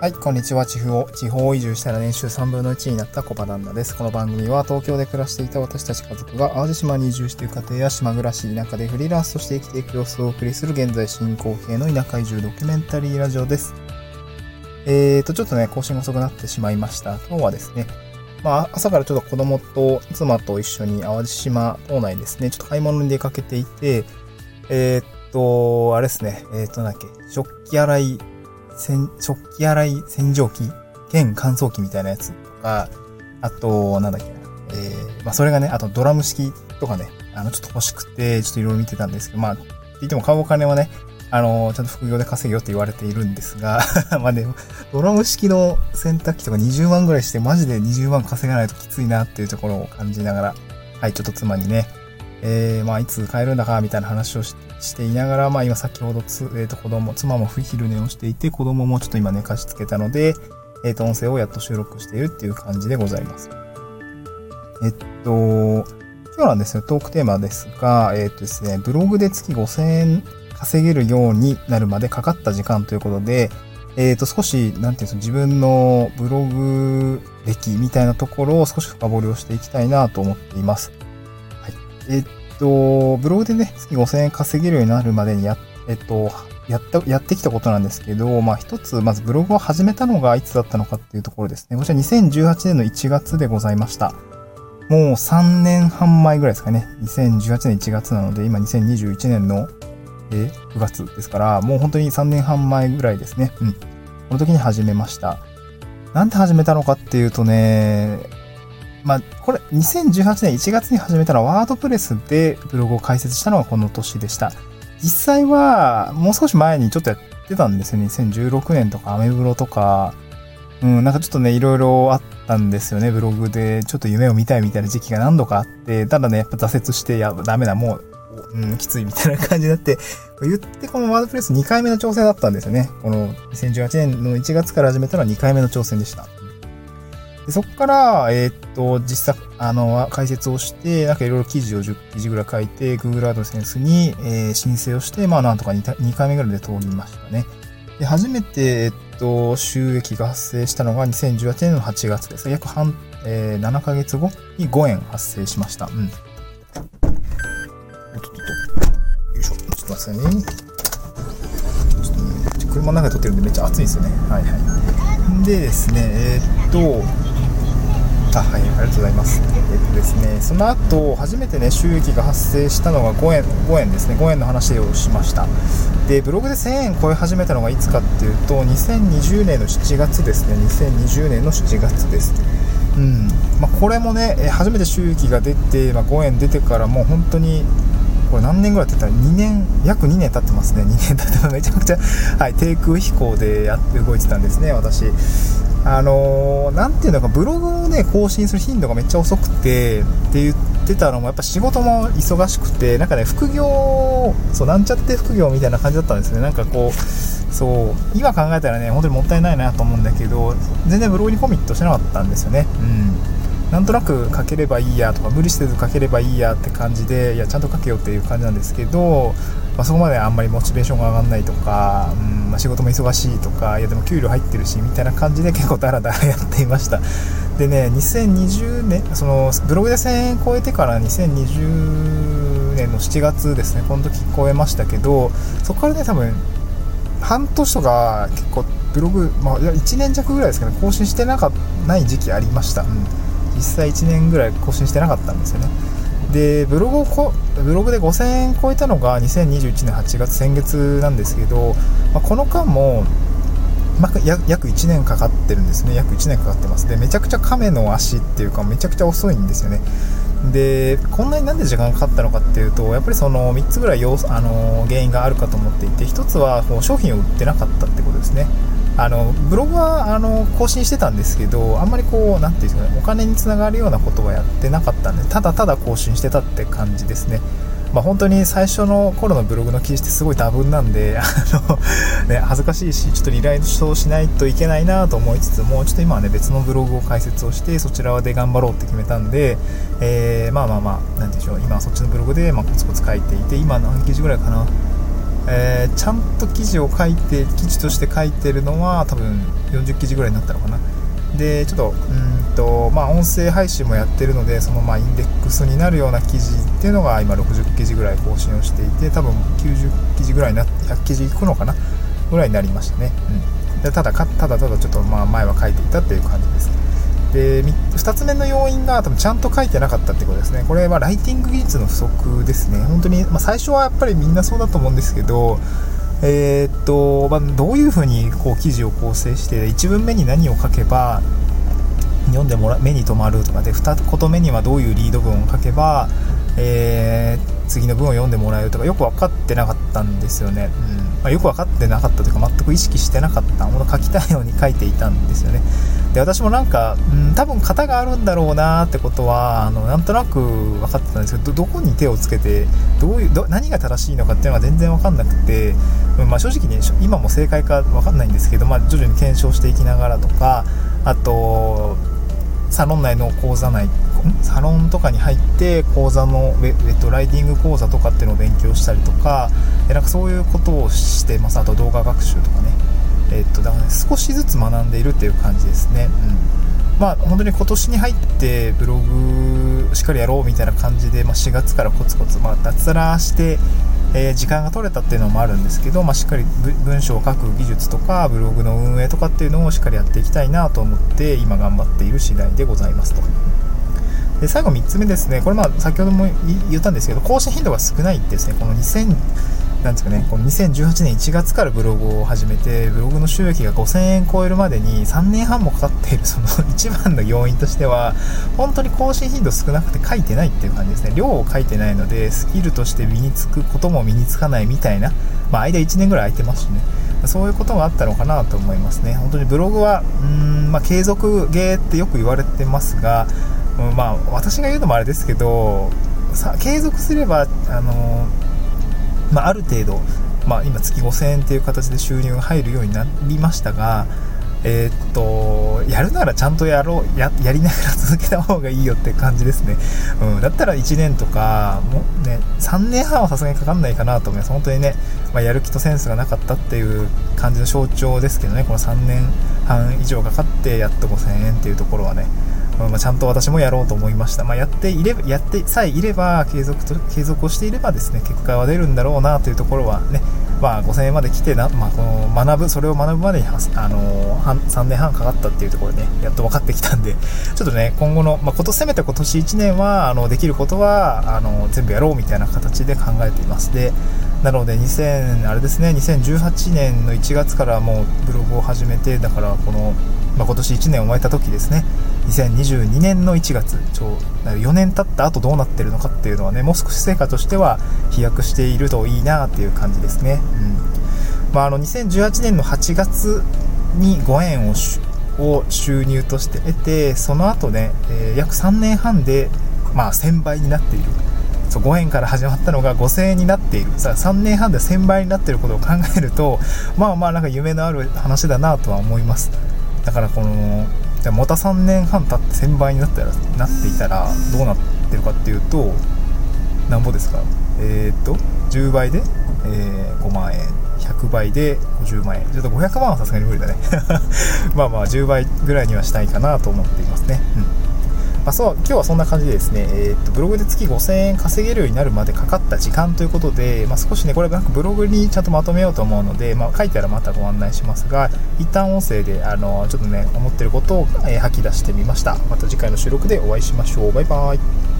はい、こんにちは。地方地方移住したら年収3分の1になったコバ旦那です。この番組は東京で暮らしていた私たち家族が淡路島に移住している家庭や島暮らし、田舎でフリーランスとして生きていく様子をお送りする現在進行形の田舎移住ドキュメンタリーラジオです。えーと、ちょっとね、更新遅くなってしまいました。今日はですね、まあ、朝からちょっと子供と妻と一緒に淡路島島内ですね、ちょっと買い物に出かけていて、えー、っと、あれですね、えー、っと、なんだっけ、食器洗い食器洗い洗浄機兼乾燥機みたいなやつとか、あと、なんだっけな、えー、まあそれがね、あとドラム式とかね、あの、ちょっと欲しくて、ちょっといろいろ見てたんですけど、まあ、って言っても買うお金はね、あの、ちゃんと副業で稼げよって言われているんですが まあね、ドラム式の洗濯機とか20万ぐらいして、マジで20万稼がないときついなっていうところを感じながら、はい、ちょっと妻にね、えー、まあ、いつ帰るんだか、みたいな話をしてしていながら、まあ、今先ほどつ、えっ、ー、と、子供、妻も昼寝をしていて、子供もちょっと今寝かしつけたので、えっ、ー、と、音声をやっと収録しているっていう感じでございます。えっと、今日なんですね、トークテーマですが、えっとですね、ブログで月5000円稼げるようになるまでかかった時間ということで、えっ、と、少し、なんていうんですか、自分のブログ歴みたいなところを少し深掘りをしていきたいなと思っています。えっと、ブログでね、月5000円稼げるようになるまでにや、えっと、やった、やってきたことなんですけど、まあ一つ、まずブログを始めたのがいつだったのかっていうところですね。こちら2018年の1月でございました。もう3年半前ぐらいですかね。2018年1月なので、今2021年の、え9月ですから、もう本当に3年半前ぐらいですね。うん。この時に始めました。なんで始めたのかっていうとね、まあ、これ、2018年1月に始めたのはワードプレスでブログを開設したのがこの年でした。実際は、もう少し前にちょっとやってたんですよね。2016年とかアメブロとか、うん、なんかちょっとね、いろいろあったんですよね。ブログで、ちょっと夢を見たいみたいな時期が何度かあって、ただね、やっぱ挫折して、いや、ダメだ、もう、うん、きついみたいな感じになって、言ってこのワードプレス2回目の挑戦だったんですよね。この2018年の1月から始めたのは2回目の挑戦でした。そこから、えー、っと、実際、あの、解説をして、なんかいろいろ記事を10記事ぐらい書いて、Google AdSense に、えー、申請をして、まあなんとか 2, 2回目ぐらいで通りましたね。で、初めて、えっと、収益が発生したのが2018年の8月です。約半、えー、7ヶ月後に5円発生しました。うん。おっとっとっと。よいしょ。ちょっと待ってくださいね。ちょっとね、車の中で撮ってるんでめっちゃ暑いんですよね。はいはい。でですね、えー、っと、あはい、ありがとうございます。えっとですね、その後、初めてね、収益が発生したのが5円、5円ですね、5円の話をしました。で、ブログで1000円超え始めたのがいつかっていうと、2020年の7月ですね、2020年の7月です。うん。まあ、これもね、初めて収益が出て、まあ、5円出てからもう本当に、これ何年ぐらいって言ったら2年、約2年経ってますね。2年経ってめちゃくちゃ、はい、低空飛行でやって動いてたんですね、私。あのー、ていうのか、ブログをね、更新する頻度がめっちゃ遅くて、って言ってたのも、やっぱ仕事も忙しくて、なんかね、副業、そう、なんちゃって副業みたいな感じだったんですね。なんかこう、そう、今考えたらね、本当にもったいないなと思うんだけど、全然ブログにコミットしてなかったんですよね。うん。なんとなく書ければいいやとか、無理せず書ければいいやって感じで、いや、ちゃんと書けよっていう感じなんですけど、まあ、そこまであんまりモチベーションが上がんないとか、うんまあ、仕事も忙しいとかいやでも給料入ってるしみたいな感じで結構ダラダラやっていました。でね2020年そのブログで1000円超えてから2020年の7月ですねこの時超えましたけどそこからね多分半年とか結構ブログ、まあ、1年弱ぐらいですかね更新してなかない時期ありました、うん、実際1年ぐらい更新してなかったんですよね。でブログをこブログで5000円超えたのが2021年8月先月なんですけど、まあ、この間も、まあ、約1年かかってるんですね。約1年かかってます。でめちゃくちゃ亀の足っていうかめちゃくちゃ遅いんですよね。でこんなになんで時間かかったのかっていうとやっぱりその3つぐらい要あの原因があるかと思っていて1つはこう商品を売ってなかったってことですね。あのブログはあの更新してたんですけどあんまりこう何ていうんですかねお金につながるようなことはやってなかったんでただただ更新してたって感じですね。まあ、本当に最初の頃のブログの記事ってすごい多分なんで あの、ね、恥ずかしいしちょっとリライトしないといけないなと思いつつもちょっと今はね別のブログを開設をしてそちらで頑張ろうって決めたんで、えー、まあまあまあ何でしょう今はそっちのブログで、まあ、コツコツ書いていて今何記事ぐらいかなえー、ちゃんと記事を書いて記事として書いてるのは多分40記事ぐらいになったのかな。でちょっとうんとまあ音声配信もやってるのでそのまあインデックスになるような記事っていうのが今60記事ぐらい更新をしていて多分90記事ぐらいになって100記事いくのかな？ぐらいになりましたね、うん、でただただただちょっとまあ前は書いていたっていう感じです。ねで2つ目の要因が多分ちゃんと書いてなかったってことですね。これはライティング技術の不足ですね。本当に、まあ、最初はやっぱりみんなそうだと思うんですけどえー、っと、まあ、どういうふうにこう記事を構成して1文目に何を書けば読んでもら目に留まるとかで2言目にはどういうリード文を書けば、えー、次の文を読んでもらえるとかよく分かってなかったんですよね、うん。まあ、よく分かってなかったというか全く意識してなかったもの書きたいように書いていたんですよね。で私もなんか、うん、多分型があるんだろうなってことはあのなんとなく分かってたんですけどどこに手をつけてどういうど何が正しいのかっていうのが全然分かんなくて、うんまあ、正直に今も正解か分かんないんですけど、まあ、徐々に検証していきながらとかあとサロン内の講座内サロンとかに入って講座のウェットライティング講座とかっていうのを勉強したりとかえなんかそういうことをしてます。あと動画学習とかね。えっとだから、ね、少しずつ学んでいるっていう感じですね、うん、まあ本当に今年に入ってブログしっかりやろうみたいな感じで、まあ、4月からコツコツ、まあ、脱サラしてえー、時間が取れたっていうのもあるんですけど、まあ、しっかり文章を書く技術とかブログの運営とかっていうのをしっかりやっていきたいなと思って今頑張っている次第でございますと。で最後3つ目ですね、これまあ先ほども言ったんですけど、更新頻度が少ないってですね、この2000、なんですかね、この2018年1月からブログを始めて、ブログの収益が5000円超えるまでに3年半もかかっている、その 一番の要因としては、本当に更新頻度少なくて書いてないっていう感じですね。量を書いてないので、スキルとして身につくことも身につかないみたいな、まあ、間1年ぐらい空いてますしね。そういうことがあったのかなと思いますね。本当にブログは、うーん、まあ、継続芸ってよく言われてますが、まあ、私が言うのもあれですけど、さ継続すれば、あのまあ、ある程度、まあ、今月5000円という形で収入が入るようになりましたが、えー、っと、やるならちゃんとやろうや、やりながら続けた方がいいよって感じですね。うん、だったら1年とか、もね、3年半はさすがにかかんないかなと思います。本当にね、まあ、やる気とセンスがなかったっていう感じの象徴ですけどね、この3年半以上かかってやっと5000円っていうところはね、まあ、ちゃんと私もやろうと思いました。まあ、やっていれば、やってさえいれば、継続と、継続をしていればですね、結果は出るんだろうなというところはね、まあ、5000円まで来てな、まあ、この学ぶ、それを学ぶまでに、あのー、3年半かかったっていうところでね、やっと分かってきたんで、ちょっとね、今後の、まあ、こと、せめて今年1年は、あの、できることは、あの、全部やろうみたいな形で考えています。で、なので、2000、あれですね、2018年の1月からもうブログを始めて、だから、この、まあ、今年1年を終えた時ですね、2022年の1月、ちょ4年経った後どうなってるのかっていうのはね、もう少し成果としては飛躍しているといいなっていう感じですね。うんまあ、あの2018年の8月に5円をを収入として得て、その後ね、えー、約3年半で、まあ、1000倍になっている。そう5円から始まったのが5000円になっているさ3年半で1000倍になっていることを考えるとまあまあなんか夢のある話だなとは思いますだからこのまた3年半経って1000倍になったらなっていたらどうなってるかっていうとなんぼですか？えー、っと10倍で、えー、5万円。100倍で50万円。ちょっと500万はさすがに無理だね。まあまあ10倍ぐらいにはしたいかなと思っていますね。うん。まあ、そう今日はそんな感じでですね、えー、っとブログで月5000円稼げるようになるまでかかった時間ということで、まあ、少しね、これなんかブログにちゃんとまとめようと思うので、まあ、書いたらまたご案内しますが、一旦音声で、あの、ちょっとね、思ってることを、えー、吐き出してみました。また次回の収録でお会いしましょう。バイバイ。